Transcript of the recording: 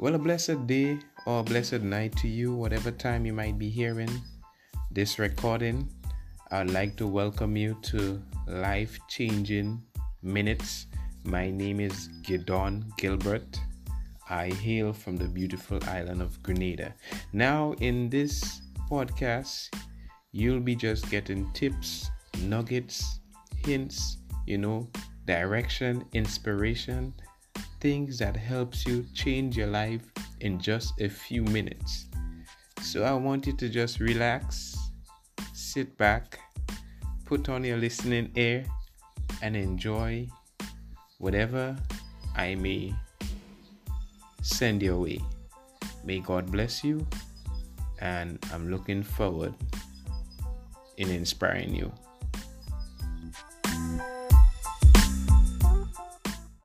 Well, a blessed day or a blessed night to you, whatever time you might be hearing this recording. I'd like to welcome you to Life Changing Minutes. My name is Gidon Gilbert. I hail from the beautiful island of Grenada. Now, in this podcast, you'll be just getting tips, nuggets, hints, you know, direction, inspiration, things that helps you change your life in just a few minutes. So I want you to just relax, sit back, put on your listening ear and enjoy whatever I may send your way. May God bless you and I'm looking forward in inspiring you.